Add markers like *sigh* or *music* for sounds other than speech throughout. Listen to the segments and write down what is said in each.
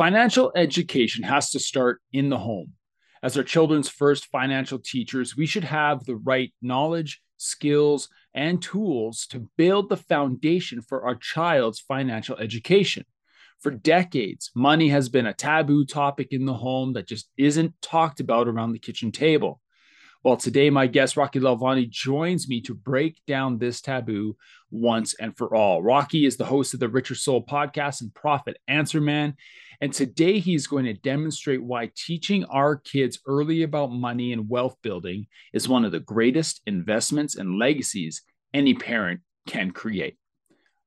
Financial education has to start in the home. As our children's first financial teachers, we should have the right knowledge, skills, and tools to build the foundation for our child's financial education. For decades, money has been a taboo topic in the home that just isn't talked about around the kitchen table. Well, today my guest Rocky Lalvani joins me to break down this taboo once and for all. Rocky is the host of the Richer Soul podcast and Profit Answer Man. And today he's going to demonstrate why teaching our kids early about money and wealth building is one of the greatest investments and legacies any parent can create.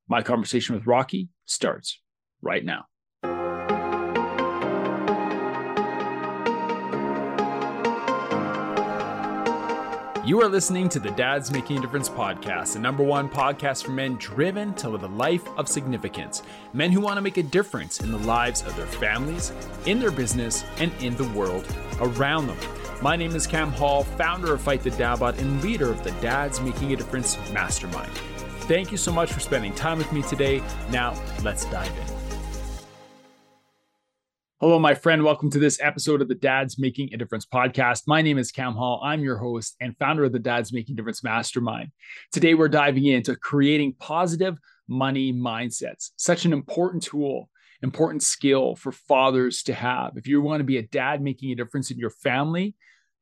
My conversation with Rocky starts right now. You are listening to the Dads Making a Difference podcast, the number one podcast for men driven to live a life of significance. Men who want to make a difference in the lives of their families, in their business, and in the world around them. My name is Cam Hall, founder of Fight the Dadbod and leader of the Dads Making a Difference Mastermind. Thank you so much for spending time with me today. Now, let's dive in. Hello, my friend. Welcome to this episode of the Dads Making a Difference podcast. My name is Cam Hall. I'm your host and founder of the Dads Making a Difference Mastermind. Today, we're diving into creating positive money mindsets, such an important tool, important skill for fathers to have. If you want to be a dad making a difference in your family,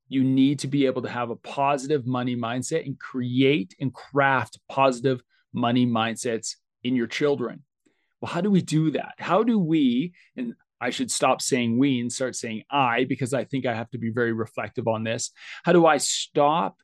you need to be able to have a positive money mindset and create and craft positive money mindsets in your children. Well, how do we do that? How do we, and I should stop saying we and start saying I because I think I have to be very reflective on this. How do I stop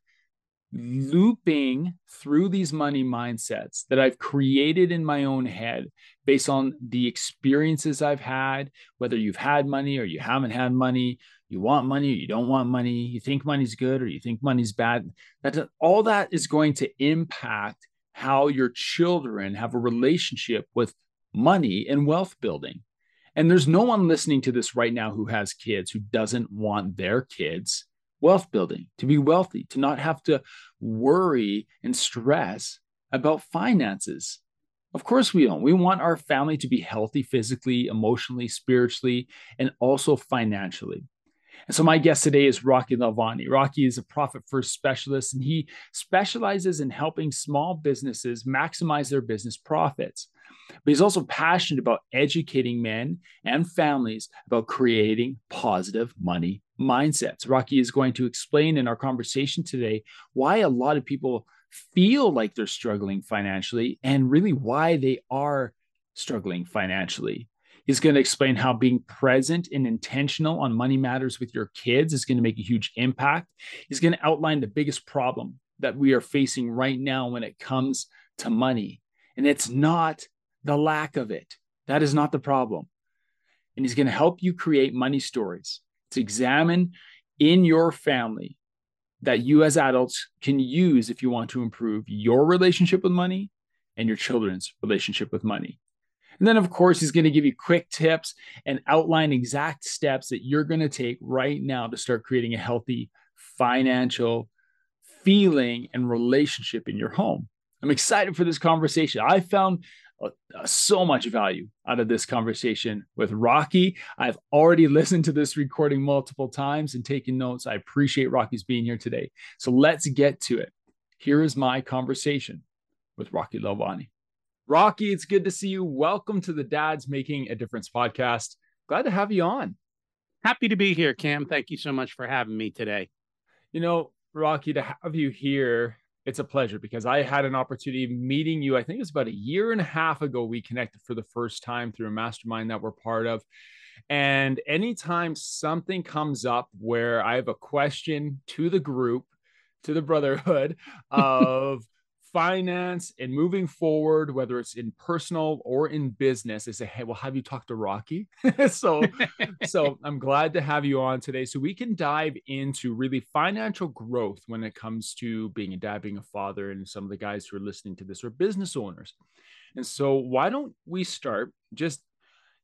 looping through these money mindsets that I've created in my own head based on the experiences I've had, whether you've had money or you haven't had money, you want money or you don't want money, you think money's good or you think money's bad. That all that is going to impact how your children have a relationship with money and wealth building. And there's no one listening to this right now who has kids who doesn't want their kids wealth building, to be wealthy, to not have to worry and stress about finances. Of course, we don't. We want our family to be healthy physically, emotionally, spiritually, and also financially. And so, my guest today is Rocky Lalvani. Rocky is a profit first specialist, and he specializes in helping small businesses maximize their business profits. But he's also passionate about educating men and families about creating positive money mindsets. Rocky is going to explain in our conversation today why a lot of people feel like they're struggling financially and really why they are struggling financially. He's going to explain how being present and intentional on money matters with your kids is going to make a huge impact. He's going to outline the biggest problem that we are facing right now when it comes to money. And it's not the lack of it. That is not the problem. And he's going to help you create money stories to examine in your family that you as adults can use if you want to improve your relationship with money and your children's relationship with money. And then, of course, he's going to give you quick tips and outline exact steps that you're going to take right now to start creating a healthy financial feeling and relationship in your home. I'm excited for this conversation. I found so much value out of this conversation with Rocky. I've already *laughs* listened to this recording multiple times and taken notes. I appreciate Rocky's being here today. So let's get to it. Here is my conversation with Rocky Lalvani. Rocky, it's good to see you. Welcome to the Dads Making a Difference podcast. Glad to have you on. Happy to be here, Cam. Thank you so much for having me today. You know, Rocky, to have you here it's a pleasure because I had an opportunity of meeting you. I think it was about a year and a half ago. We connected for the first time through a mastermind that we're part of. And anytime something comes up where I have a question to the group, to the brotherhood *laughs* of finance and moving forward, whether it's in personal or in business, they say, Hey, well, have you talked to Rocky? *laughs* so, so *laughs* I'm glad to have you on today so we can dive into really financial growth when it comes to being a dad, being a father, and some of the guys who are listening to this are business owners. And so, why don't we start just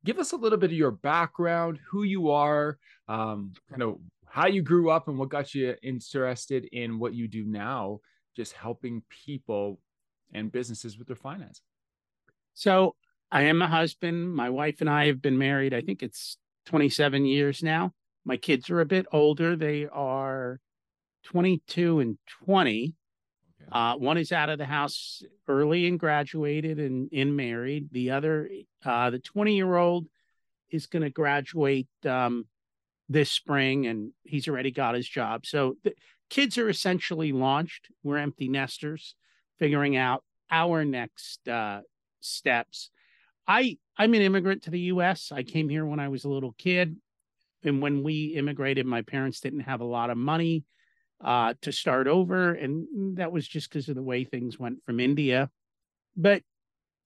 give us a little bit of your background, who you are, um, kind of how you grew up, and what got you interested in what you do now just helping people and businesses with their finance? So I am a husband. My wife and I have been married, I think it's 27 years now. My kids are a bit older. They are 22 and 20. Okay. Uh, one is out of the house early and graduated and in married. The other, uh, the 20 year old, is going to graduate um, this spring and he's already got his job. So the kids are essentially launched. We're empty nesters, figuring out our next uh, steps. I I'm an immigrant to the U.S. I came here when I was a little kid, and when we immigrated, my parents didn't have a lot of money uh, to start over, and that was just because of the way things went from India. But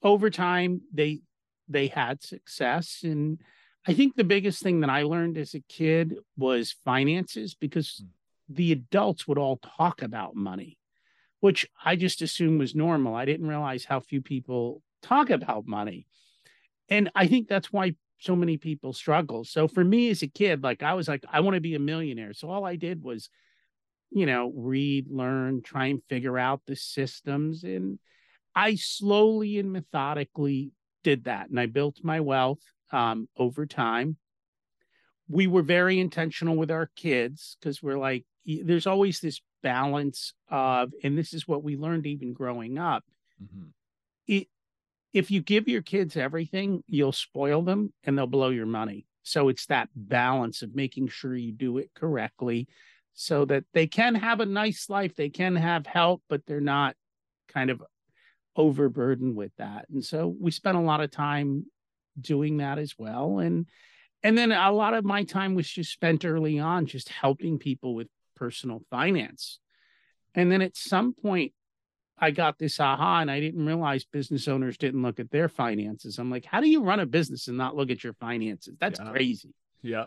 over time, they they had success, and I think the biggest thing that I learned as a kid was finances because mm. The adults would all talk about money, which I just assumed was normal. I didn't realize how few people talk about money and I think that's why so many people struggle. So for me as a kid, like I was like, I want to be a millionaire. So all I did was, you know, read, learn, try and figure out the systems. And I slowly and methodically did that. And I built my wealth um, over time. We were very intentional with our kids because we're like, there's always this balance of, and this is what we learned even growing up. Mm-hmm. It if you give your kids everything, you'll spoil them and they'll blow your money. So it's that balance of making sure you do it correctly so that they can have a nice life, they can have help, but they're not kind of overburdened with that. And so we spent a lot of time doing that as well. And and then a lot of my time was just spent early on just helping people with personal finance. And then at some point I got this aha and I didn't realize business owners didn't look at their finances. I'm like, how do you run a business and not look at your finances? That's yeah. crazy. Yeah.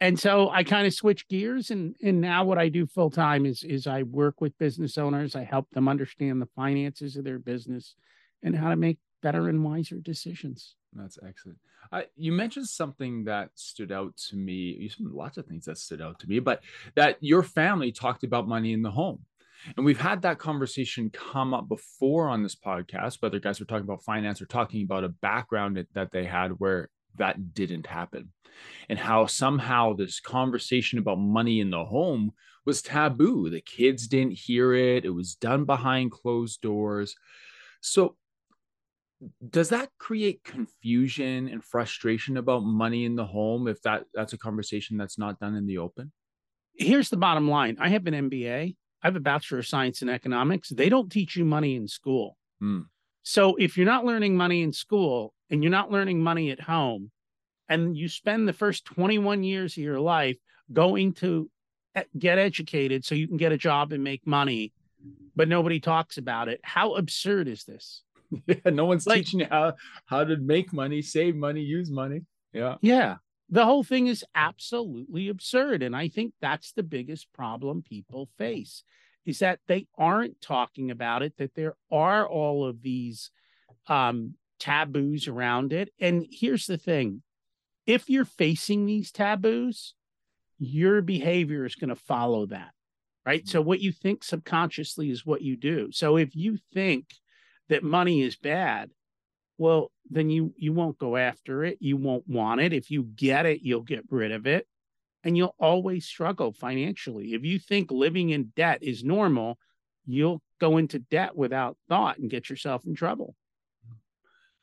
and so I kind of switched gears and and now what I do full time is is I work with business owners. I help them understand the finances of their business and how to make better and wiser decisions. That's excellent. You mentioned something that stood out to me. You said lots of things that stood out to me, but that your family talked about money in the home and we've had that conversation come up before on this podcast, whether guys were talking about finance or talking about a background that they had where that didn't happen. And how somehow this conversation about money in the home was taboo. The kids didn't hear it, it was done behind closed doors. So, does that create confusion and frustration about money in the home if that that's a conversation that's not done in the open here's the bottom line i have an mba I have a bachelor of science in economics. They don't teach you money in school. Mm. So if you're not learning money in school and you're not learning money at home, and you spend the first 21 years of your life going to get educated so you can get a job and make money, but nobody talks about it, how absurd is this? *laughs* Yeah, no one's like, teaching you how how to make money, save money, use money. Yeah. Yeah. The whole thing is absolutely absurd and i think that's the biggest problem people face is that they aren't talking about it that there are all of these um, taboos around it. And here's the thing if you're facing these taboos your behavior is going to follow that right? So what you think subconsciously is what you do. So if you think that money is bad well then you you won't go after it. You won't want it. If you get it you'll get rid of it. And you'll always struggle financially. If you think living in debt is normal you'll go into debt without thought and get yourself in trouble.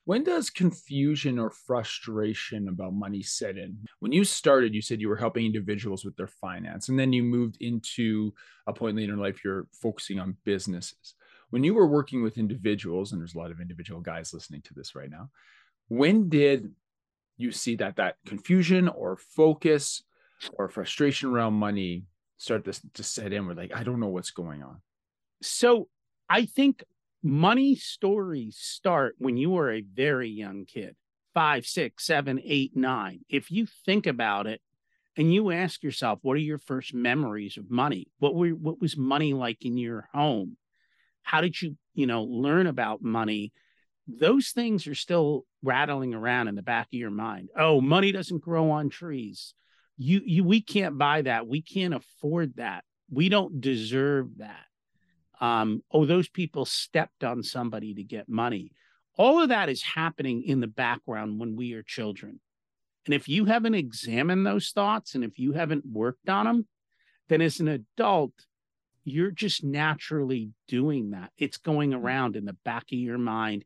When does confusion or frustration about money set in? When you started, you said you were helping individuals with their finance, and then you moved into a point later in life, you're focusing on businesses when you were working with individuals, and there's a lot of individual guys listening to this right now, when did you see that that confusion or focus or frustration around money start to, to set in? We're like, I don't know what's going on. So I think money stories start when you are a very young kid five, six, seven, eight, nine. If you think about it and you ask yourself, what are your first memories of money? What were what was money like in your home? How did you you know learn about money? Those things are still rattling around in the back of your mind. Oh money doesn't grow on trees. You you we can't buy that. We can't afford that. We don't deserve that. Um oh those people stepped on somebody to get money. All of that is happening in the background when we are children. And if you haven't examined those thoughts and if you haven't worked on them, then as an adult, you're just naturally doing that. It's going mm. around in the back of your mind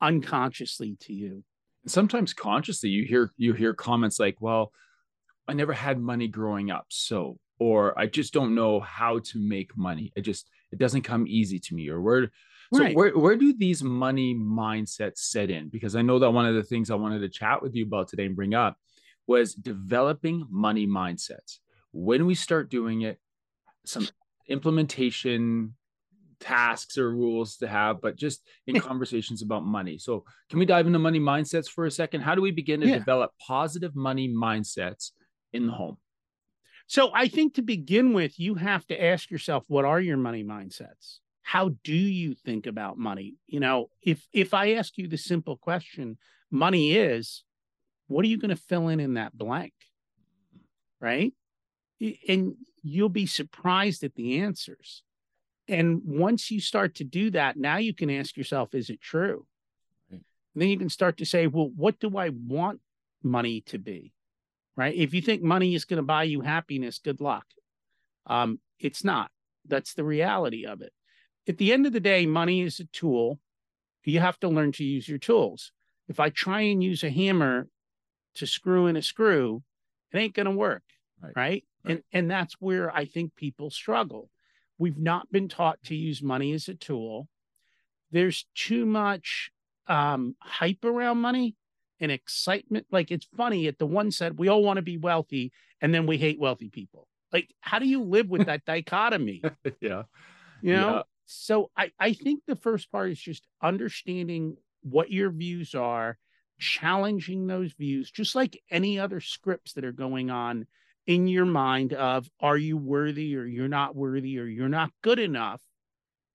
unconsciously to you. Sometimes consciously you hear you hear comments like, well, I never had money growing up, so or I just don't know how to make money. It just it doesn't come easy to me or where so right. where where do these money mindsets set in? Because I know that one of the things I wanted to chat with you about today and bring up was developing money mindsets. When we start doing it, some implementation tasks or rules to have, but just in conversations about money. So, can we dive into money mindsets for a second? How do we begin to yeah. develop positive money mindsets in the home? So, I think to begin with, you have to ask yourself, what are your money mindsets? How do you think about money? You know, if if I ask you the simple question, money is, what are you going to fill in in that blank? Right? And you'll be surprised at the answers. And once you start to do that, now you can ask yourself, is it true? Right. then you can start to say, well, what do I want money to be? Right. If you think money is going to buy you happiness, good luck. Um, it's not. That's the reality of it. At the end of the day, money is a tool. You have to learn to use your tools. If I try and use a hammer to screw in a screw, it ain't going to work. Right. right? And and that's where I think people struggle. We've not been taught to use money as a tool. There's too much um, hype around money and excitement. Like it's funny at the one said we all want to be wealthy, and then we hate wealthy people. Like, how do you live with that dichotomy? *laughs* Yeah. You know? Yeah. So I, I think the first part is just understanding what your views are, challenging those views, just like any other scripts that are going on in your mind of are you worthy or you're not worthy or you're not good enough?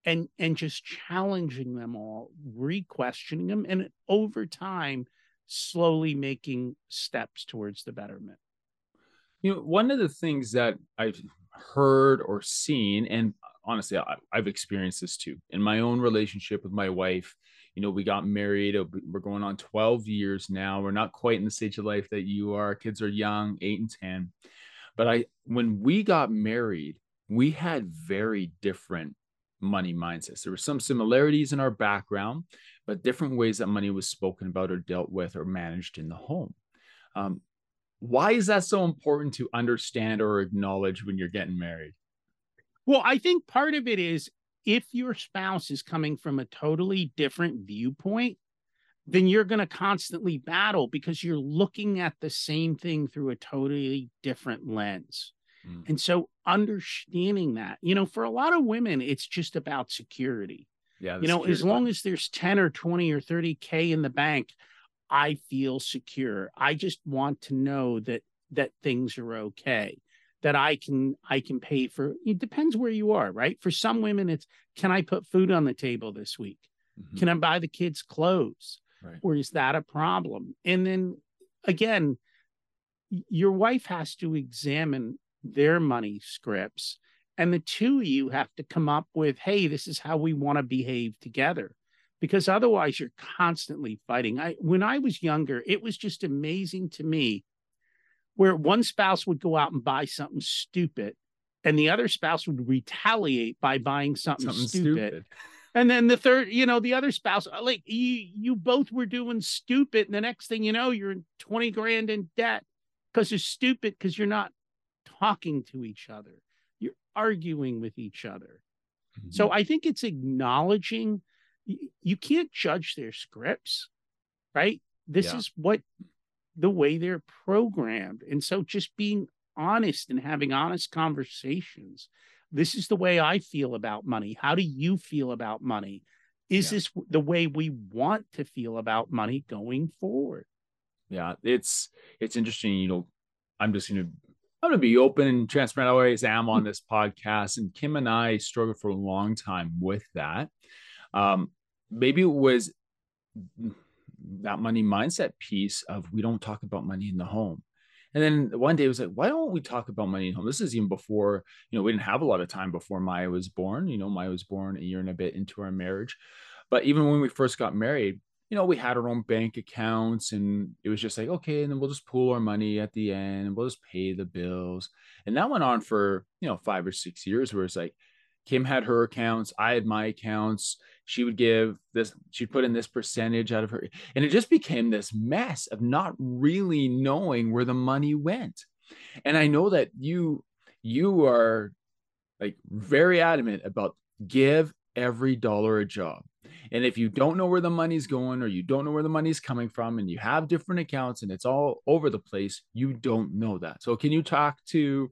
and and just challenging them all re-questioning them and over time slowly making steps towards the betterment. You know one of the things that i've heard or seen and honestly I, i've experienced this too. In my own relationship with my wife you know we got married uh, we're going on 12 years now. We're not quite in the stage of life that you are. Kids are young 8 and 10 but I, when we got married, we had very different money mindsets. There were some similarities in our background, but different ways that money was spoken about or dealt with or managed in the home. Um, why is that so important to understand or acknowledge when you're getting married? Well, I think part of it is if your spouse is coming from a totally different viewpoint, then you're going to constantly battle because you're looking at the same thing through a totally different lens. Mm. And so understanding that, you know, for a lot of women, it's just about security. Yeah. You know, as long as there's 10 or 20 or 30K in the bank, I feel secure. I just want to know that that things are okay that I can I can pay for it depends where you are, right? For some women it's can I put food on the table this week? Mm-hmm. Can I buy the kids clothes? Right. Or is that a problem? And then again, your wife has to examine their money scripts. And the two of you have to come up with, hey, this is how we want to behave together. Because otherwise you're constantly fighting. I when I was younger, it was just amazing to me where one spouse would go out and buy something stupid and the other spouse would retaliate by buying something, something stupid. stupid *laughs* and then the third you know the other spouse uh, like you you both were doing stupid and the next thing you know you're in 20 grand in debt because you're stupid because you're not talking to each other you're arguing with each other mm-hmm. so i think it's acknowledging you can't judge their scripts right this yeah. is what the way they're programmed and so just being honest and having honest conversations this is the way I feel about money. How do you feel about money? Is yeah. this the way we want to feel about money going forward? Yeah, it's it's interesting. You know, I'm just gonna I'm gonna be open and transparent. I always am on *laughs* this podcast, and Kim and I struggled for a long time with that. Um, maybe it was that money mindset piece of we don't talk about money in the home and then one day it was like, why don't we talk about money at home? This is even before, you know, we didn't have a lot of time before Maya was born. You know, Maya was born a year and a bit into our marriage. But even when we first got married, you know, we had our own bank accounts and it was just like, okay, and then we'll just pool our money at the end and we'll just pay the bills. And that went on for, you know, five or six years where it's like Kim had her accounts, I had my accounts. She would give this, she'd put in this percentage out of her. And it just became this mess of not really knowing where the money went. And I know that you, you are like very adamant about give every dollar a job and if you don't know where the money's going or you don't know where the money's coming from and you have different accounts and it's all over the place, you don't know that. So can you talk to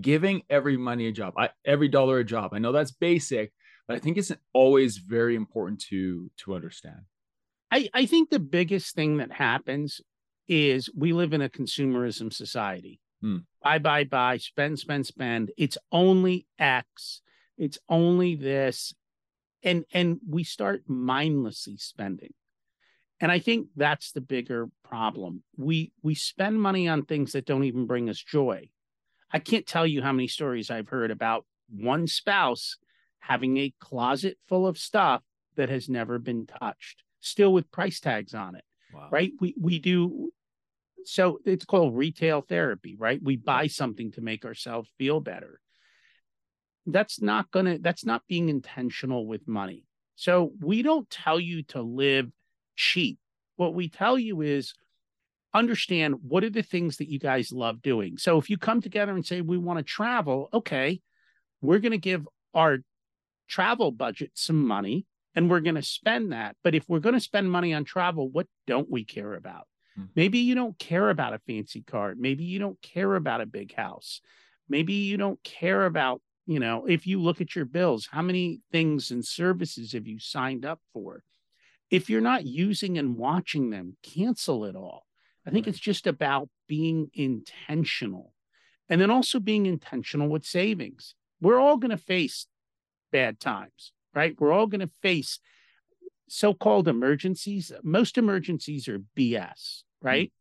giving every money a job, I, every dollar a job? I know that's basic, but I think it's always very important to to understand. I, I think the biggest thing that happens is we live in a consumerism society. Hmm. Buy, buy, buy, spend, spend, spend. It's only X. It's only this and and we start mindlessly spending and i think that's the bigger problem we we spend money on things that don't even bring us joy i can't tell you how many stories i've heard about one spouse having a closet full of stuff that has never been touched still with price tags on it wow. right? We we do so it's called retail therapy right? We buy something to make ourselves feel better. That's not going to that's not being intentional with money. So we don't tell you to live cheap. What we tell you is understand what are the things that you guys love doing. So if you come together and say we want to travel okay we're going to give our travel budget some money and we're going to spend that but if we're going to spend money on travel what don't we care about hmm. maybe you don't care about a fancy car maybe you don't care about a big house maybe you don't care about you know, if you look at your bills, how many things and services have you signed up for? If you're not using and watching them, cancel it all. I think right. it's just about being intentional and then also being intentional with savings. We're all going to face bad times, right? We're all going to face so-called emergencies. Most emergencies are BS, hmm. right?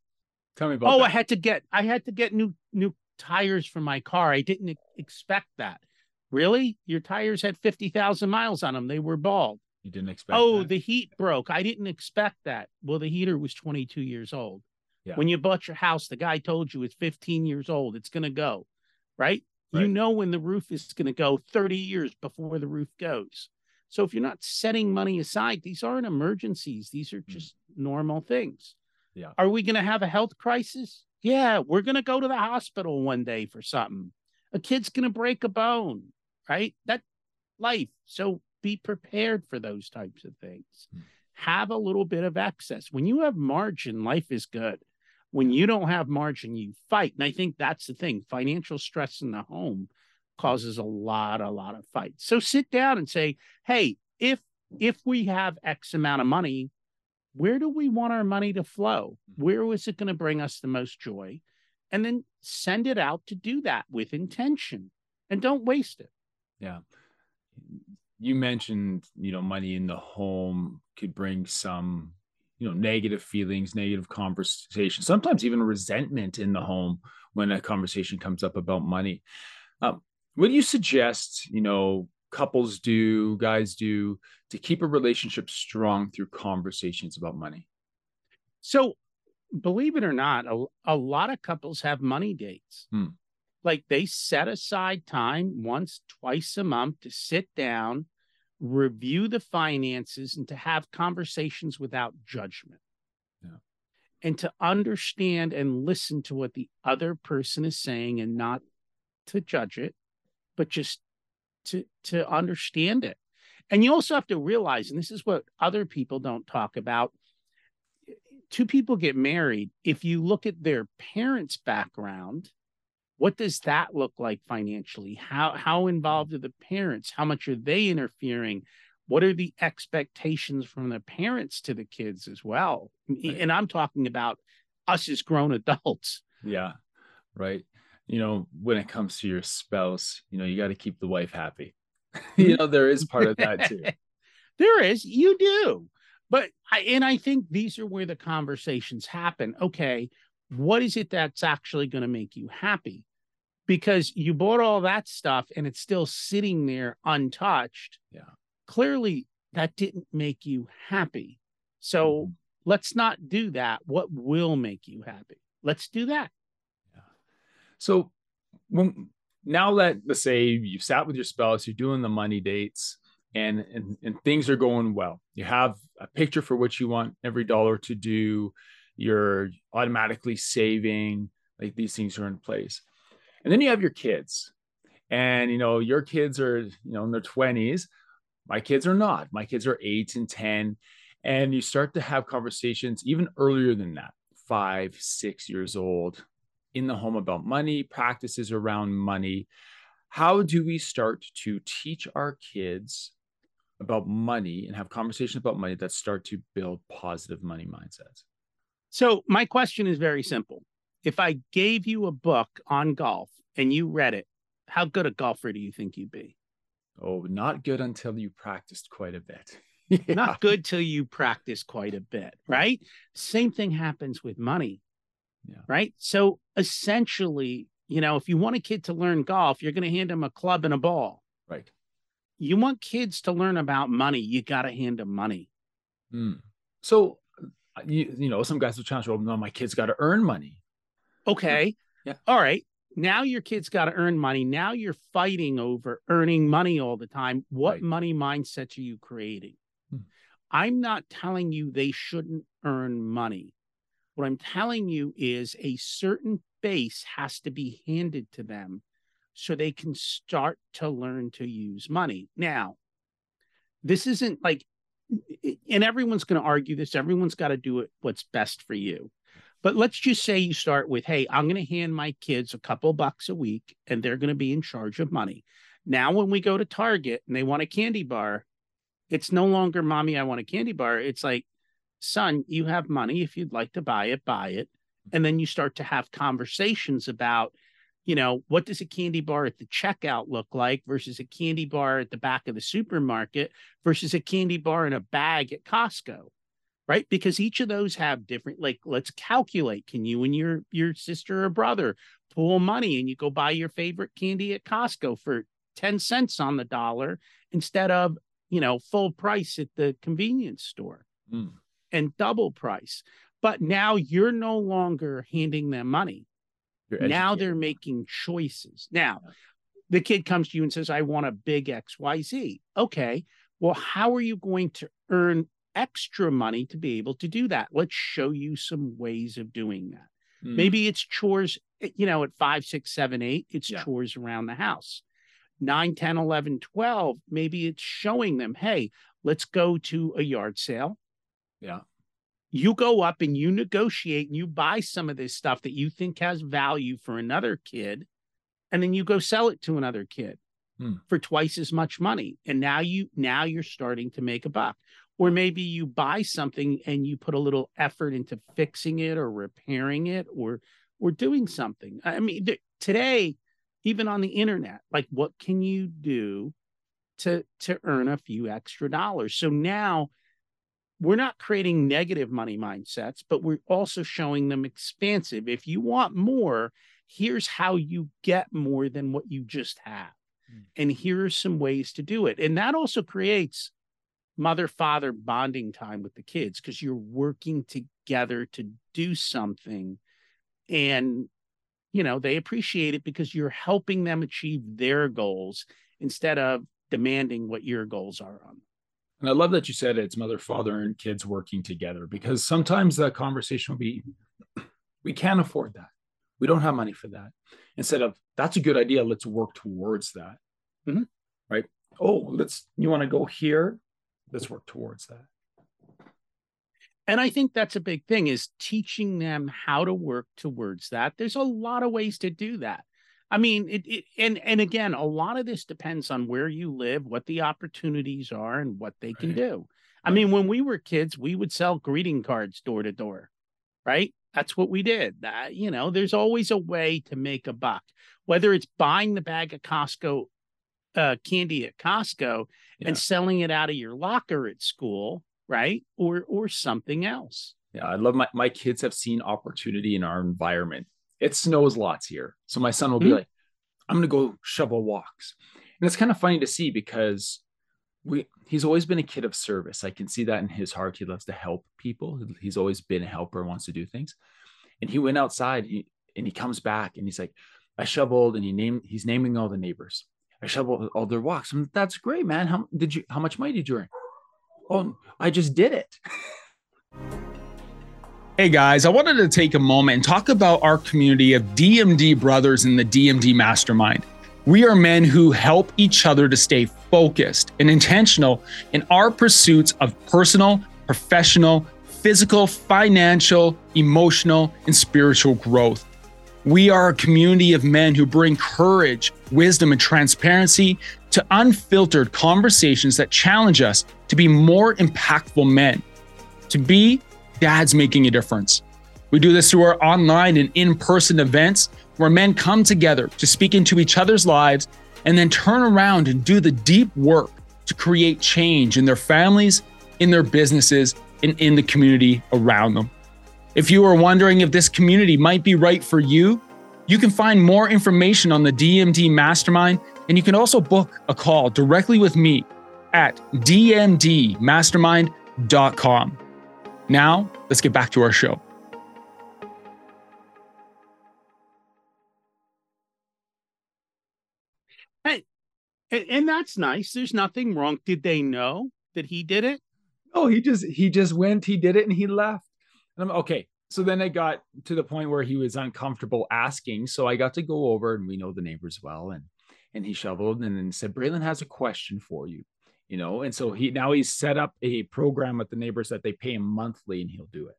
Tell me about. Oh, that. I had to get I had to get new new tires for my car. I didn't expect that. Really? Your tires had 50,000 miles on them. They were bald. You didn't expect Oh, that. the heat broke. I didn't expect that. Well, the heater was 22 years old. Yeah. When you bought your house, the guy told you it's 15 years old. It's going to go, right? Right? You know when the roof is going to go 30 years before the roof goes. So if you're not setting money aside, these aren't emergencies. These are hmm. just mm. normal things. Yeah. Are we going to have a health crisis? Yeah, we're going to go to the hospital one day for something. A kid's going to break a bone right? That life. So be prepared for those types of things. Mm. Have a little bit of excess. When you have margin, life is good. When you don't have margin, you fight. And I think that's the thing. Financial stress in the home causes a lot, a lot of fights. So sit down and say, hey, if if we have X amount of money, where do we want our money to flow? Hmm. Where is it going to bring us the most joy? And then send it out to do that with intention and don't waste it. Yeah. You mentioned, you know, money in the home could bring some, you know, negative feelings, negative conversation, sometimes even resentment in the home when a conversation comes up about money. Um, what do you suggest, you know, couples do, guys do to keep a relationship strong through conversations about money? So, believe it or not, a, a lot of couples have money dates. Hmm like they set aside time once, twice a month to sit down, review the finances, and to have conversations without judgment. Yeah. And to understand and listen to what the other person is saying and not to judge it, but just to, to understand it. And you also have to realize, and this is what other people don't talk about two people get married. If you look at their parents' background, what does that look like financially? How how involved are the parents? How much are they interfering? What are the expectations from the parents to the kids as well? Right. and i'm talking about us as grown *laughs* adults. Yeah right. You know when it comes to your spouse you know you got to keep the wife happy. *laughs* You know there is *laughs* part of that too. There is you do. But I, and i think these are where the conversations happen. Okay what is it that's actually going to make you happy? Because you bought all that stuff and it's still sitting there untouched. Yeah. Clearly, that didn't make you happy. So mm-hmm. let's not do that. What will make you happy? Let's do that. Yeah. So when now that let's say you've sat with your spouse, you're doing the money dates, and, and and things are going well. You have a picture for what you want every dollar to do. You're automatically saving. Like these things are in place, and then you have your kids, and you know your kids are you know in their twenties. My kids are not. My kids are eight and ten, and you start to have conversations even earlier than that, five, six years old, in the home about money, practices around money. How do we start to teach our kids about money and have conversations about money that start to build positive money mindsets? So, my question is very simple. If I gave you a book on golf and you read it, how good a golfer do you think you'd be? Oh, not good until you practiced quite a bit. *laughs* yeah. Not good till you practice quite a bit, right? Same thing happens with money. Yeah. Right. So essentially, you know, if you want a kid to learn golf, you're going to hand them a club and a ball. Right you want kids to learn about money, you got to hand them money. Mm. So, you, you know, some guys will challenge, well, no, my kids got to earn money. Okay. Yeah. All right. Now your kids got to earn money. Now you're fighting over earning money all the time. What right. money mindset are you creating? Hmm. I'm not telling you they shouldn't earn money. What I'm telling you is a certain base has to be handed to them so they can start to learn to use money. Now, this isn't like, and everyone's going to argue this, everyone's got to do it what's best for you. But let's just say you start with, hey, I'm going to hand my kids a couple bucks a week and they're going to be in charge of money. Now, when we go to Target and they want a candy bar, it's no longer, mommy, I want a candy bar. It's like, son, you have money. If you'd like to buy it, buy it. And then you start to have conversations about, you know, what does a candy bar at the checkout look like versus a candy bar at the back of the supermarket versus a candy bar in a bag at Costco? Right? Because each of those have different, like, let's calculate. Can you and your your sister or brother pool money and you go buy your favorite candy at Costco for 10 cents on the dollar instead of, you know, full price at the convenience store mm. and double price. But now you're no longer handing them money now they're making choices. Now, the kid comes to you and says, I want a big XYZ. Okay. Well, how are you going to earn extra money to be able to do that? Let's show you some ways of doing that. Mm. Maybe it's chores, eh, you know, at five, six, seven, eight, it's yeah. chores around the house. 9, 10, 11, 12, maybe it's showing them, hey, let's go to a yard sale. Yeah you go up and you negotiate and you buy some of this stuff that you think has value for another kid and then you go sell it to another kid hmm. for twice as much money and now you now you're starting to make a buck. Or maybe you buy something and you put a little effort into fixing it or repairing it or or doing something. I mean th- today even on the internet like what can you do to to earn a few extra dollars? So now we're not creating negative money mindsets, but we're also showing them expansive. If you want more, here's how you get more than what you just have. Mm. And here are some ways to do it. And that also creates mother father bonding time with the kids because you're working together to do something. And, you know, they appreciate it because you're helping them achieve their goals instead of demanding what your goals are on them. And I love that you said it's mother, father, and kids working together because sometimes that conversation will be, we can't afford that. We don't have money for that. Instead of, that's a good idea. Let's work towards that. Mm-hmm. Right. Oh, let's, you want to go here? Let's work towards that. And I think that's a big thing is teaching them how to work towards that. There's a lot of ways to do that. I mean, it, it, and and again, a lot of this depends on where you live, what the opportunities are, and what they can do. I mean, when we were kids, we would sell greeting cards door to door, right? That's what we did. Uh, you know, there's always a way to make a buck, whether it's buying the bag of Costco uh, candy at Costco yeah. and selling it out of your locker at school, right? Or or something else. Yeah, I love my my kids have seen opportunity in our environment it snows lots here. So my son will be mm-hmm. like, I'm going to go shovel walks. And it's kind of funny to see because we he's always been a kid of service. I can see that in his heart. He loves to help people. He's always been a helper, wants to do things. And he went outside he, and he comes back and he's like, I shoveled and he named he's naming all the neighbors. I shoveled all their walks. I'm, That's great, man. How did you how much money did you earn? Oh, I just did it. *laughs* Hey guys, I wanted to take a moment and talk about our community of DMD brothers in the DMD Mastermind. We are men who help each other to stay focused and intentional in our pursuits of personal, professional, physical, financial, emotional, and spiritual growth. We are a community of men who bring courage, wisdom, and transparency to unfiltered conversations that challenge us to be more impactful men, to be dads making a difference. We do this through our online and in person events where men come together to speak into each other's lives and then turn around and do the deep work to create change in their families, in their businesses, and in the community around them. If you are wondering if this community might be right for you, you can find more information on the DMD Mastermind, and you can also book a call directly with me at dmdmastermind.com. Now, let's get back to our show. And, and that's nice. There's nothing wrong. Did they know that he did it? Oh, he just he just went, he did it, and he left. And I'm okay. So then I got to the point where he was uncomfortable asking. So I got to go over and we know the neighbors well. And and he shoveled and then said, Braylon has a question for you. You know, and so he now he's set up a program with the neighbors that they pay him monthly and he'll do it.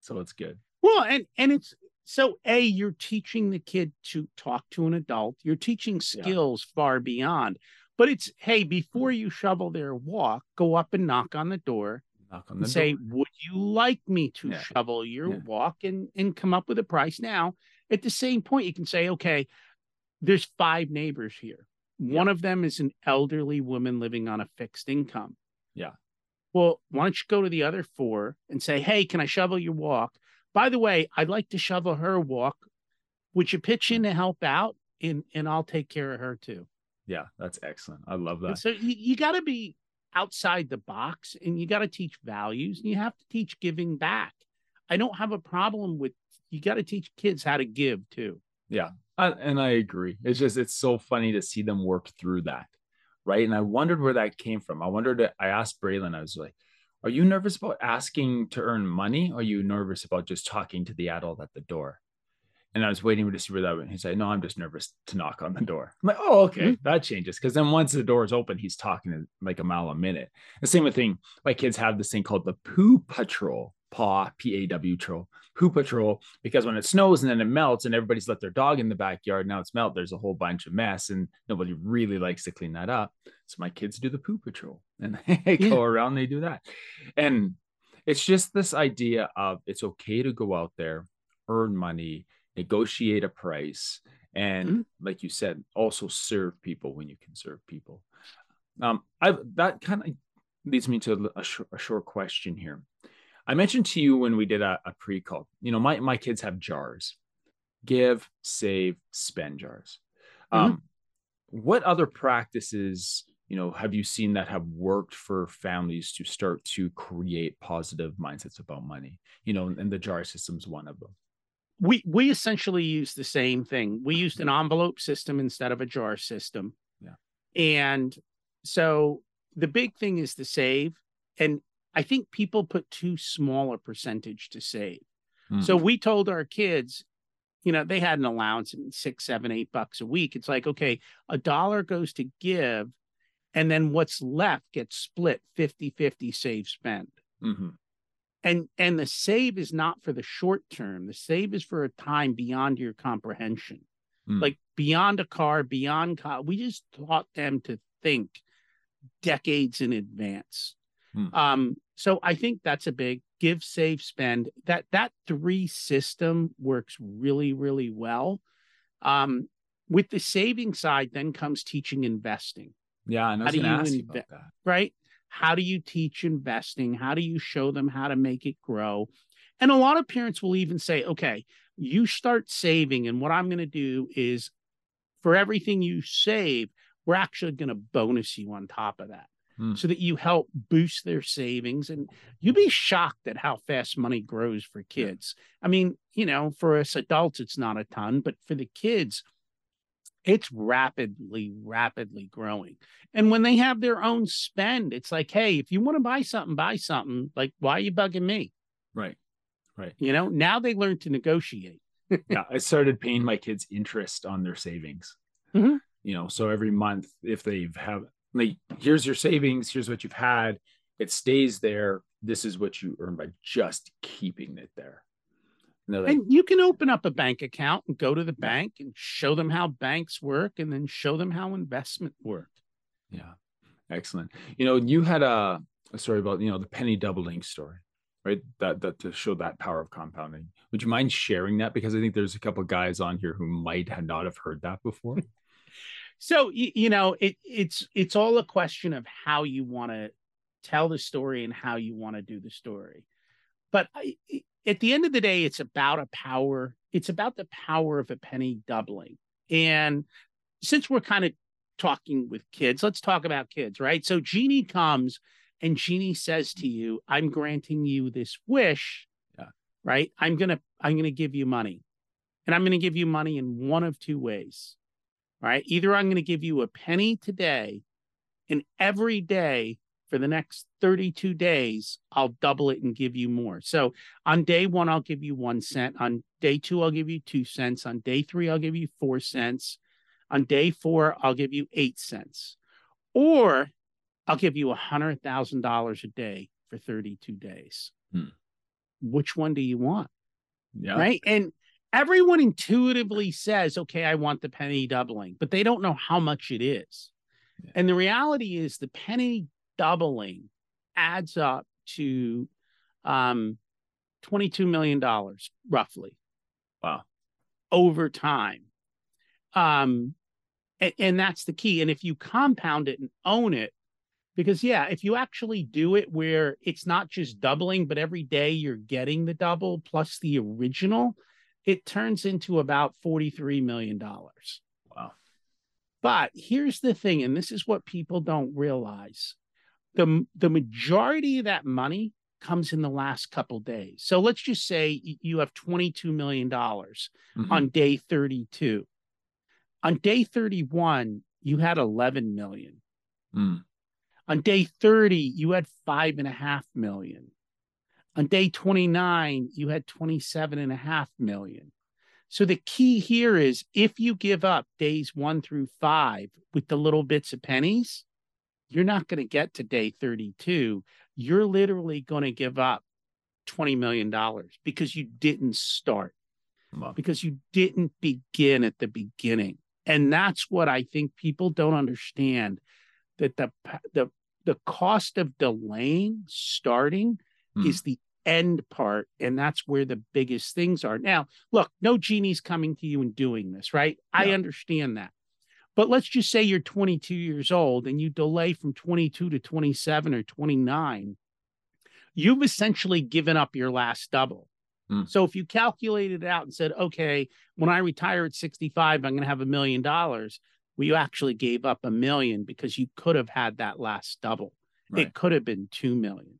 So it's good. Well, and and it's so a you're teaching the kid to talk to an adult you're teaching skills yeah. far beyond but it's hey before mm-hmm. you shovel their walk go up and knock on the door knock on the and say would you like me to yeah. shovel your yeah. walk and and come up with a price now at the same point you can say okay there's five neighbors here one of them is an elderly woman living on a fixed income yeah well why don't you go to the other four and say hey can i shovel your walk by the way, I'd like to shovel her walk. Would you pitch in to help out? And and I'll take care of her too. Yeah, that's excellent. I love that. And so you, you got to be outside the box and you got to teach values and you have to teach giving back. I don't have a problem with you got to teach kids how to give too. Yeah. I, and I agree. It's just it's so funny to see them work through that. Right. And I wondered where that came from. I wondered I asked Braylon, I was like, are you nervous about asking to earn money? Or are you nervous about just talking to the adult at the door? And I was waiting to see where that went. He said, No, I'm just nervous to knock on the door. I'm like, Oh, okay, mm-hmm. that changes. Because then once the door is open, he's talking like a mile a minute. The same thing, my kids have this thing called the poo patrol, paw, P A W patrol, poo patrol, because when it snows and then it melts and everybody's let their dog in the backyard, now it's melt, there's a whole bunch of mess and nobody really likes to clean that up. So my kids do the poo patrol and *laughs* they yeah. go around, they do that. And it's just this idea of it's okay to go out there, earn money, negotiate a price, and mm-hmm. like you said, also serve people when you can serve people. Um, I that kind of leads me to a, sh- a short question here. I mentioned to you when we did a, a pre-call, you know, my, my kids have jars, give, save, spend jars. Mm-hmm. Um, what other practices, you know, have you seen that have worked for families to start to create positive mindsets about money? You know, and the jar system is one of them. We we essentially use the same thing. We used an envelope system instead of a jar system. Yeah. And so the big thing is to save. And I think people put too small a percentage to save. Mm. So we told our kids, you know, they had an allowance of six, seven, eight bucks a week. It's like, okay, a dollar goes to give, and then what's left gets split 50 50 save spend. Mm-hmm. And and the save is not for the short term. The save is for a time beyond your comprehension. Mm. Like beyond a car, beyond car. We just taught them to think decades in advance. Hmm. Um, so I think that's a big give, save, spend. That that three system works really, really well. Um, with the saving side, then comes teaching investing. Yeah, I was going to ask inve- about that. Right? How do you teach investing? How do you show them how to make it grow? And a lot of parents will even say, okay, you start saving, and what I'm going to do is for everything you save, we're actually going to bonus you on top of that. Mm. so that you help boost their savings. And you'd be shocked at how fast money grows for kids. I mean, you know, for us adults, it's not a ton, but for the kids, it's rapidly, rapidly growing. And when they have their own spend, it's like, hey, if you want to buy something, buy something. Like, why are you bugging me? Right. Right. You know, now they learn to negotiate. *laughs* yeah. I started paying my kids interest on their savings. Mm-hmm. You know, so every month, if they've have like, here's your savings, here's what you've had, it stays there. This is what you earn by just keeping it there. And, like, and you can open up a bank account and go to the bank and show them how banks work and then show them how investment work. Yeah. Excellent. You know, you had a, a story about, you know, the penny doubling story, right? That that to show that power of compounding. Would you mind sharing that? Because I think there's a couple guys on here who might have not have heard that before. So you, you know, it it's it's all a question of how you want to tell the story and how you want to do the story. But I, at the end of the day, it's about a power. It's about the power of a penny doubling. And since we're kind of talking with kids, let's talk about kids, right? So Genie comes and Genie says to you, I'm granting you this wish. Yeah. Right. I'm gonna, I'm gonna give you money. And I'm gonna give you money in one of two ways. Right. Either I'm gonna give you a penny today, and every day for the next 32 days, I'll double it and give you more. So on day one, I'll give you one cent. On day two, I'll give you two cents. On day three, I'll give you four cents. On day four, I'll give you eight cents. Or I'll give you a $100,000 a day for 32 days. Hmm. Which one do you want? Yeah. Right. And everyone intuitively says, okay, I want the penny doubling, but they don't know how much it is. Yeah. And the reality is the penny doubling adds up to um, $22 million roughly. Wow. Over time. Um, and, and that's the key. And if you compound it and own it, because yeah, if you actually do it where it's not just doubling, but every day you're getting the double plus the original, it turns into about $43 million. Wow. But here's the thing, and this is what people don't realize the the majority of that money comes in the last couple days. So let's just say you have 22 million dollars mm-hmm. on day 32. On day 31, you had 11 million. Mm. On day 30, you had five and a half million. On day 29, you had 27 and a half million. So the key here is if you give up days one through five with the little bits of pennies, you're not going to get to day 32. You're literally going to give up $20 million because you didn't start, wow. because you didn't begin at the beginning. And that's what I think people don't understand that the, the, the cost of delaying starting hmm. is the end part and that's where the biggest things are now look no genie's coming to you and doing this right yeah. i understand that but let's just say you're 22 years old and you delay from 22 to 27 or 29. You've essentially given up your last double. Mm. So if you calculated it out and said, okay, when I retire at 65, I'm going to have a million dollars. Well, you actually gave up a million because you could have had that last double. Right. It could have been 2 million.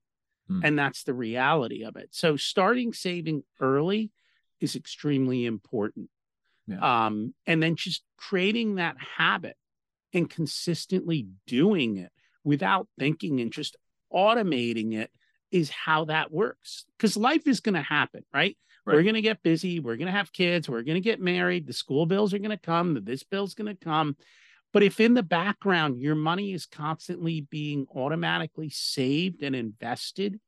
Mm. And that's the reality of it. So starting saving early is extremely important. Yeah. Um, and then just creating that habit and consistently doing it without thinking and just automating it is how that works. Because life is going to happen, right? right? We're going to get busy. We're going to have kids. We're going to get married. The school bills are going to come. The, this bill's going to come. But if in the background your money is constantly being automatically saved and invested,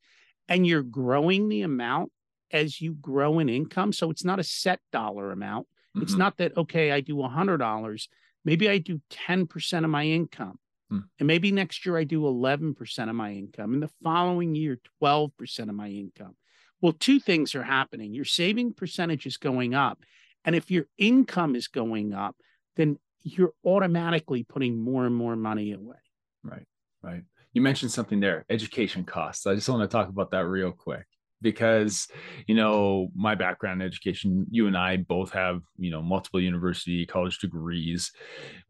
and you're growing the amount as you grow in income, so it's not a set dollar amount, Mm-hmm. It's not that, okay, I do $100. Maybe I do 10% of my income. Mm. And maybe next year I do 11% of my income. And the following year, 12% of my income. Well, two things are happening. Your saving percentage is going up. And if your income is going up, then you're automatically putting more and more money away. Right. Right. You mentioned something there education costs. I just want to talk about that real quick because you know my background in education you and i both have you know multiple university college degrees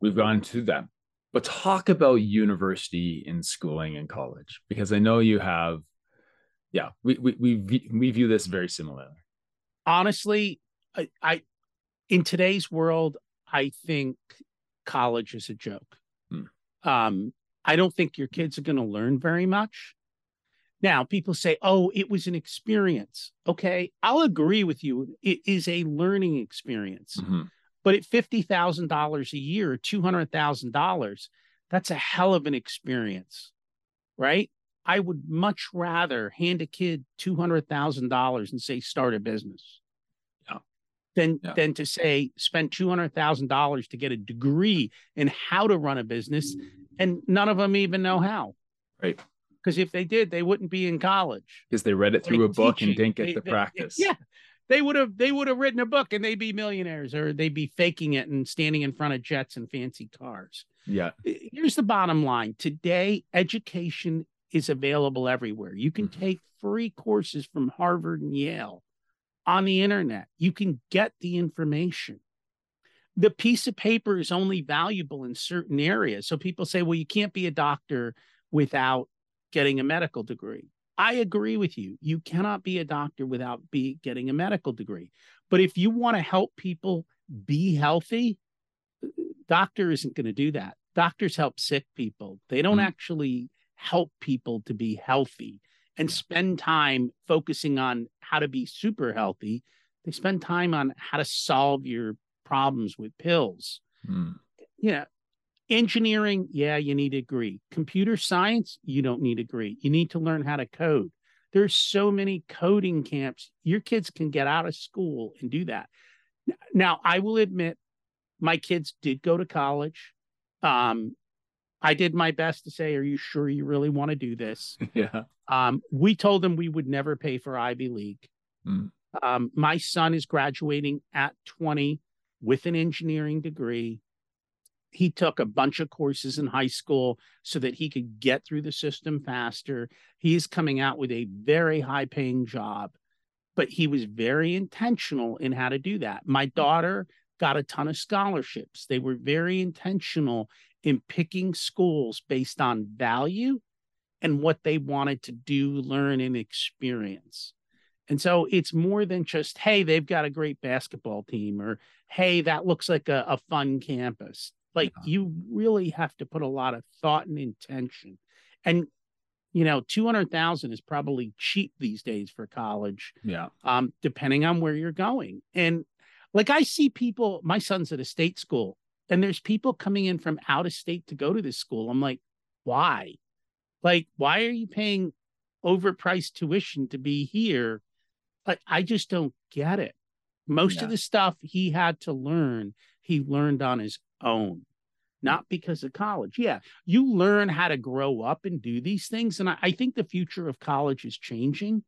we've gone to them but talk about university and schooling and college because I know you have, yeah, we we we we view this very similarly. Honestly, I, I in today's world, I think college is a joke. Hmm. Um, I don't think your kids are going to learn very much. Now, people say, oh, it was an experience. Okay, I'll agree with you. It is a learning experience. Mm-hmm. But at $50,000 a year, $200,000, that's a hell of an experience, right? I would much rather hand a kid $200,000 and say, start a business. Yeah. Than, yeah. than to say spend $200,000 to get a degree in how to run a business and none of them even know how. Right. Because if they did, they wouldn't be in college. Because they read it through a book teaching. and didn't get they, the practice. Yeah they would have they would have written a book and they'd be millionaires or they'd be faking it and standing in front of jets and fancy cars. Yeah. Here's the bottom line. Today education is available everywhere. You can mm-hmm. take free courses from Harvard and Yale on the internet. You can get the information. The piece of paper is only valuable in certain areas. So people say, well, you can't be a doctor without getting a medical degree. I agree with you. You cannot be a doctor without be getting a medical degree. But if you want to help people be healthy, doctor isn't going to do that. Doctors help sick people. They don't mm. actually help people to be healthy and yeah. spend time focusing on how to be super healthy. They spend time on how to solve your problems with pills. Mm. Know, Engineering, yeah, you need a degree. Computer science, you don't need a degree. You need to learn how to code. There's so many coding camps. Your kids can get out of school and do that. Now, I will admit, my kids did go to college. Um, I did my best to say, "Are you sure you really want to do this?" *laughs* Yeah. Um, we told them we would never pay for Ivy League. Mm. Um, my son is graduating at 20 with an engineering degree he took a bunch of courses in high school so that he could get through the system faster. He's coming out with a very high paying job, but he was very intentional in how to do that. My daughter got a ton of scholarships. They were very intentional in picking schools based on value and what they wanted to do, learn, and experience. And so it's more than just, hey, they've got a great basketball team, or hey, that looks like a, a fun campus. Like yeah. you really have to put a lot of thought and intention. And you know, 200,000 is probably cheap these days for college. Yeah. Um depending on where you're going. And like I see people, my son's at a state school and there's people coming in from out of state to go to this school. I'm like, why? Like why are you paying overpriced tuition to be here? Like I just don't get it. Most yeah. of the stuff he had to learn, he learned on his own, not because of college. Yeah, you learn how to grow up and do these things. And I, I think the future of college is changing.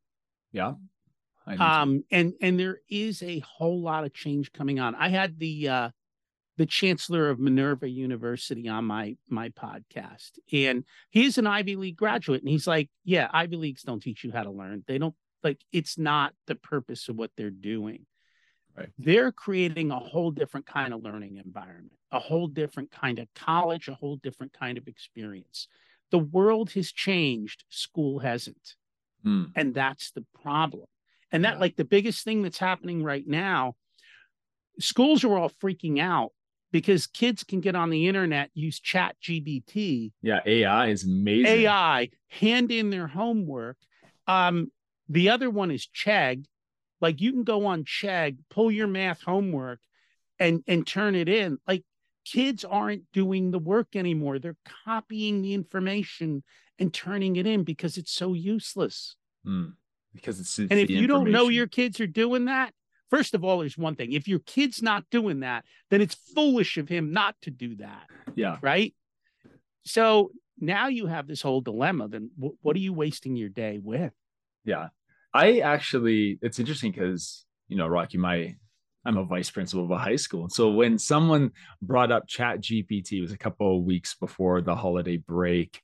Yeah. Um, and and there is a whole lot of change coming on. I had the uh the chancellor of Minerva University on my my podcast, and he's an Ivy League graduate, and he's like, "Yeah, Ivy Leagues don't teach you how to learn. They don't like it's not the purpose of what they're doing." Right. They're creating a whole different kind of learning environment, a whole different kind of college, a whole different kind of experience. The world has changed, school hasn't. Mm. And that's the problem. And that, yeah. like, the biggest thing that's happening right now, schools are all freaking out because kids can get on the internet, use Chat GPT. Yeah, AI is amazing. AI, hand in their homework. Um, the other one is Chegg, like you can go on Chegg, pull your math homework and and turn it in. Like kids aren't doing the work anymore. They're copying the information and turning it in because it's so useless. Mm, because it's, it's and if you don't know your kids are doing that, first of all, there's one thing. If your kid's not doing that, then it's foolish of him not to do that. Yeah. Right. So now you have this whole dilemma. Then what are you wasting your day with? Yeah. I actually, it's interesting because, you know, Rocky, my, I'm a vice principal of a high school. So when someone brought up Chat GPT, was a couple of weeks before the holiday break.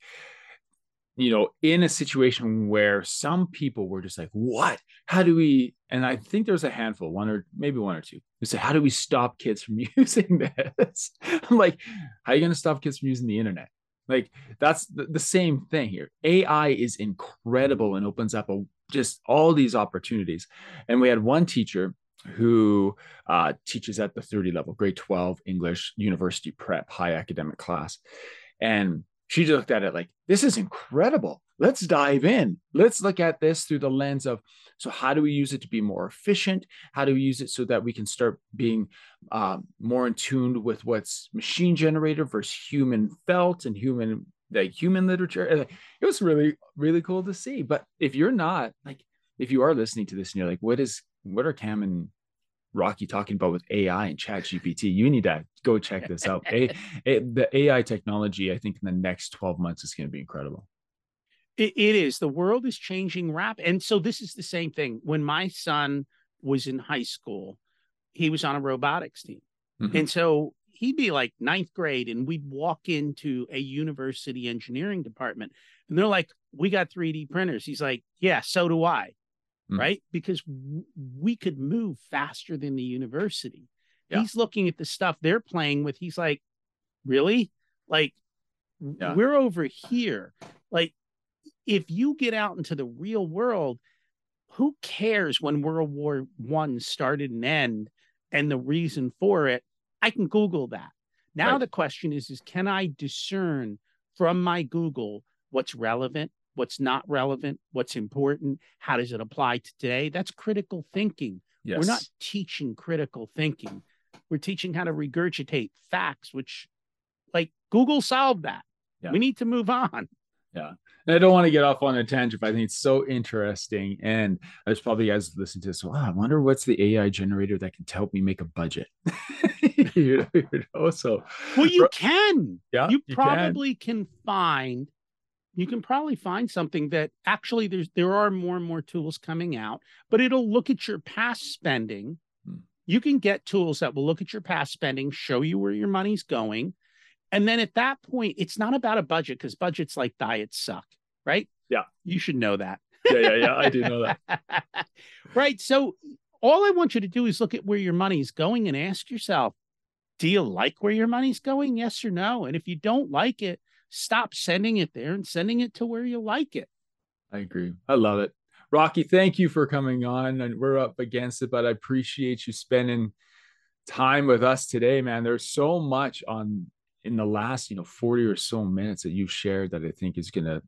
you know, in a situation where some people were just like, what? How do we? And I think there's a handful, one or maybe one or two, who said, how do we stop kids from *laughs* using this? *laughs* I'm like, how are you going to stop kids from using the internet? Like, that's the same thing here. AI is incredible and opens up a, just all these opportunities. And we had one teacher who uh, teaches at the 30 level, grade 12 English university prep, high academic class. And she just looked at it like, this is incredible. Let's dive in. Let's look at this through the lens of so, how do we use it to be more efficient? How do we use it so that we can start being um, more in tune with what's machine generated versus human felt and human like human literature? It was really, really cool to see. But if you're not like, if you are listening to this and you're like, what is, what are Cam and Rocky talking about with AI and Chat GPT. You need to go check this out. a, *laughs* a, the AI technology, I think, in the next 12 months is going to be incredible. It, it is. The world is changing rapid. And so this is the same thing. When my son was in high school, he was on a robotics team. Mm-hmm. And so he'd be like ninth grade, and we'd walk into a university engineering department, and they're like, We got 3D printers. He's like, Yeah, so do I mm. right? Because w- we could move faster than the university. Yeah. He's looking at the stuff they're playing with. He's like, really? Like, yeah. we're over here. Like, if you get out into the real world, who cares when World War One started and end and the reason for it? I can Google that. Now right. the question is, is can I discern from my Google what's relevant what's not relevant, what's important, how does it apply to today? That's critical thinking. Yes. We're not teaching critical thinking. We're teaching how to regurgitate facts, which like Google solved that. Yeah. We need to move on. Yeah. And I don't want to get off on a tangent, but I think it's so interesting. And there's probably guys listening to this. Wow, I wonder what's the AI generator that can help me make a budget. *laughs* *laughs* you, know, so well, you can. Yeah. You, you probably can. can find you can probably find something that actually there's there are more and more tools coming out, but it'll look at your past spending. Hmm. You can get tools that will look at your past spending, show you where your money's going. And then at that point, it's not about a budget because budgets like diets suck, right? Yeah. You should know that. yeah, yeah, yeah. I do know that. *laughs* right. So all I want you to do is look at where your money's going and ask yourself, do you like where your money's going? Yes or no? And if you don't like it, stop sending it there and sending it to where you like it. I agree. I love it. Rocky, thank you for coming on. And we're up against it, but I appreciate you spending time with us today, man. There's so much on in the last, you know, 40 or so minutes that you've shared that I think is gonna,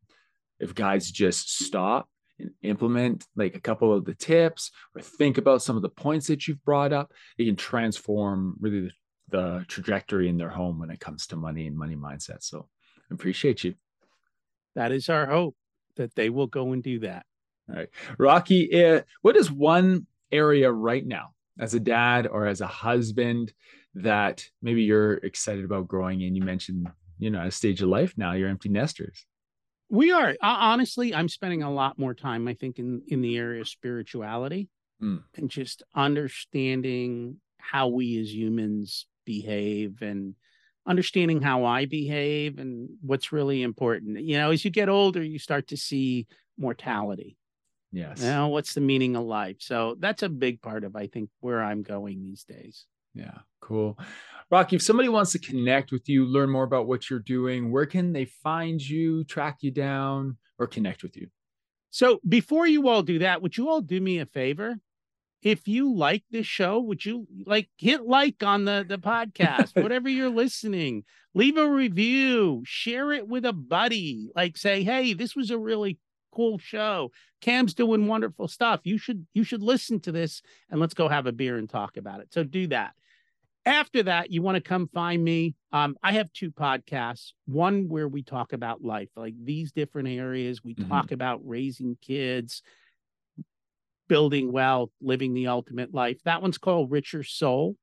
if guys just stop and implement like a couple of the tips or think about some of the points that you've brought up, it can transform really the, trajectory in their home when it comes to money and money mindset. So I Appreciate you. That is our hope that they will go and do that. All right. Rocky, uh, what is one area right now as a dad or as a husband that maybe you're excited about growing in? You mentioned, you know, at a stage of life now, you're empty nesters. We are. Honestly, I'm spending a lot more time, I think, in, in the area of spirituality mm. and just understanding how we as humans behave and understanding how I behave and what's really important. You know, as you get older, you start to see mortality. Yes. You know, what's the meaning of life? So that's a big part of, I think, where I'm going these days. Yeah, cool. Rocky, if somebody wants to connect with you, learn more about what you're doing, where can they find you, track you down, or connect with you? So before you all do that, would you all do me a favor? If you like this show, would you like hit like on the, the podcast, *laughs* whatever you're listening, leave a review, share it with a buddy, like say, Hey, this was a really cool show. Cam's doing wonderful stuff. You should, you should listen to this and let's go have a beer and talk about it. So do that. After that, you want to come find me. Um, I have two podcasts. One where we talk about life, like these different areas. We mm-hmm. talk about raising kids, building wealth, living the ultimate life. That one's called Richer Soul.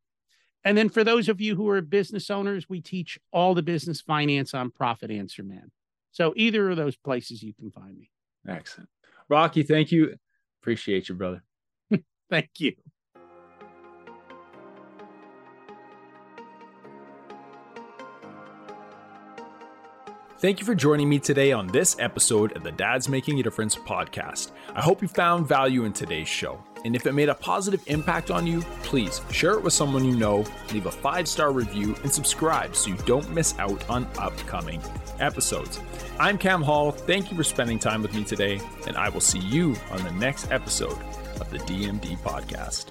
And then for those of you who are business owners, we teach all the business finance on Profit Answer Man. So either of those places you can find me. Excellent. Rocky, thank you. Appreciate you, brother. *laughs* thank you. Thank you for joining me today on this episode of the Dads Making a Difference podcast. I hope you found value in today's show. And if it made a positive impact on you, please share it with someone you know, leave a five star review, and subscribe so you don't miss out on upcoming episodes. I'm Cam Hall. Thank you for spending time with me today, and I will see you on the next episode of the DMD podcast.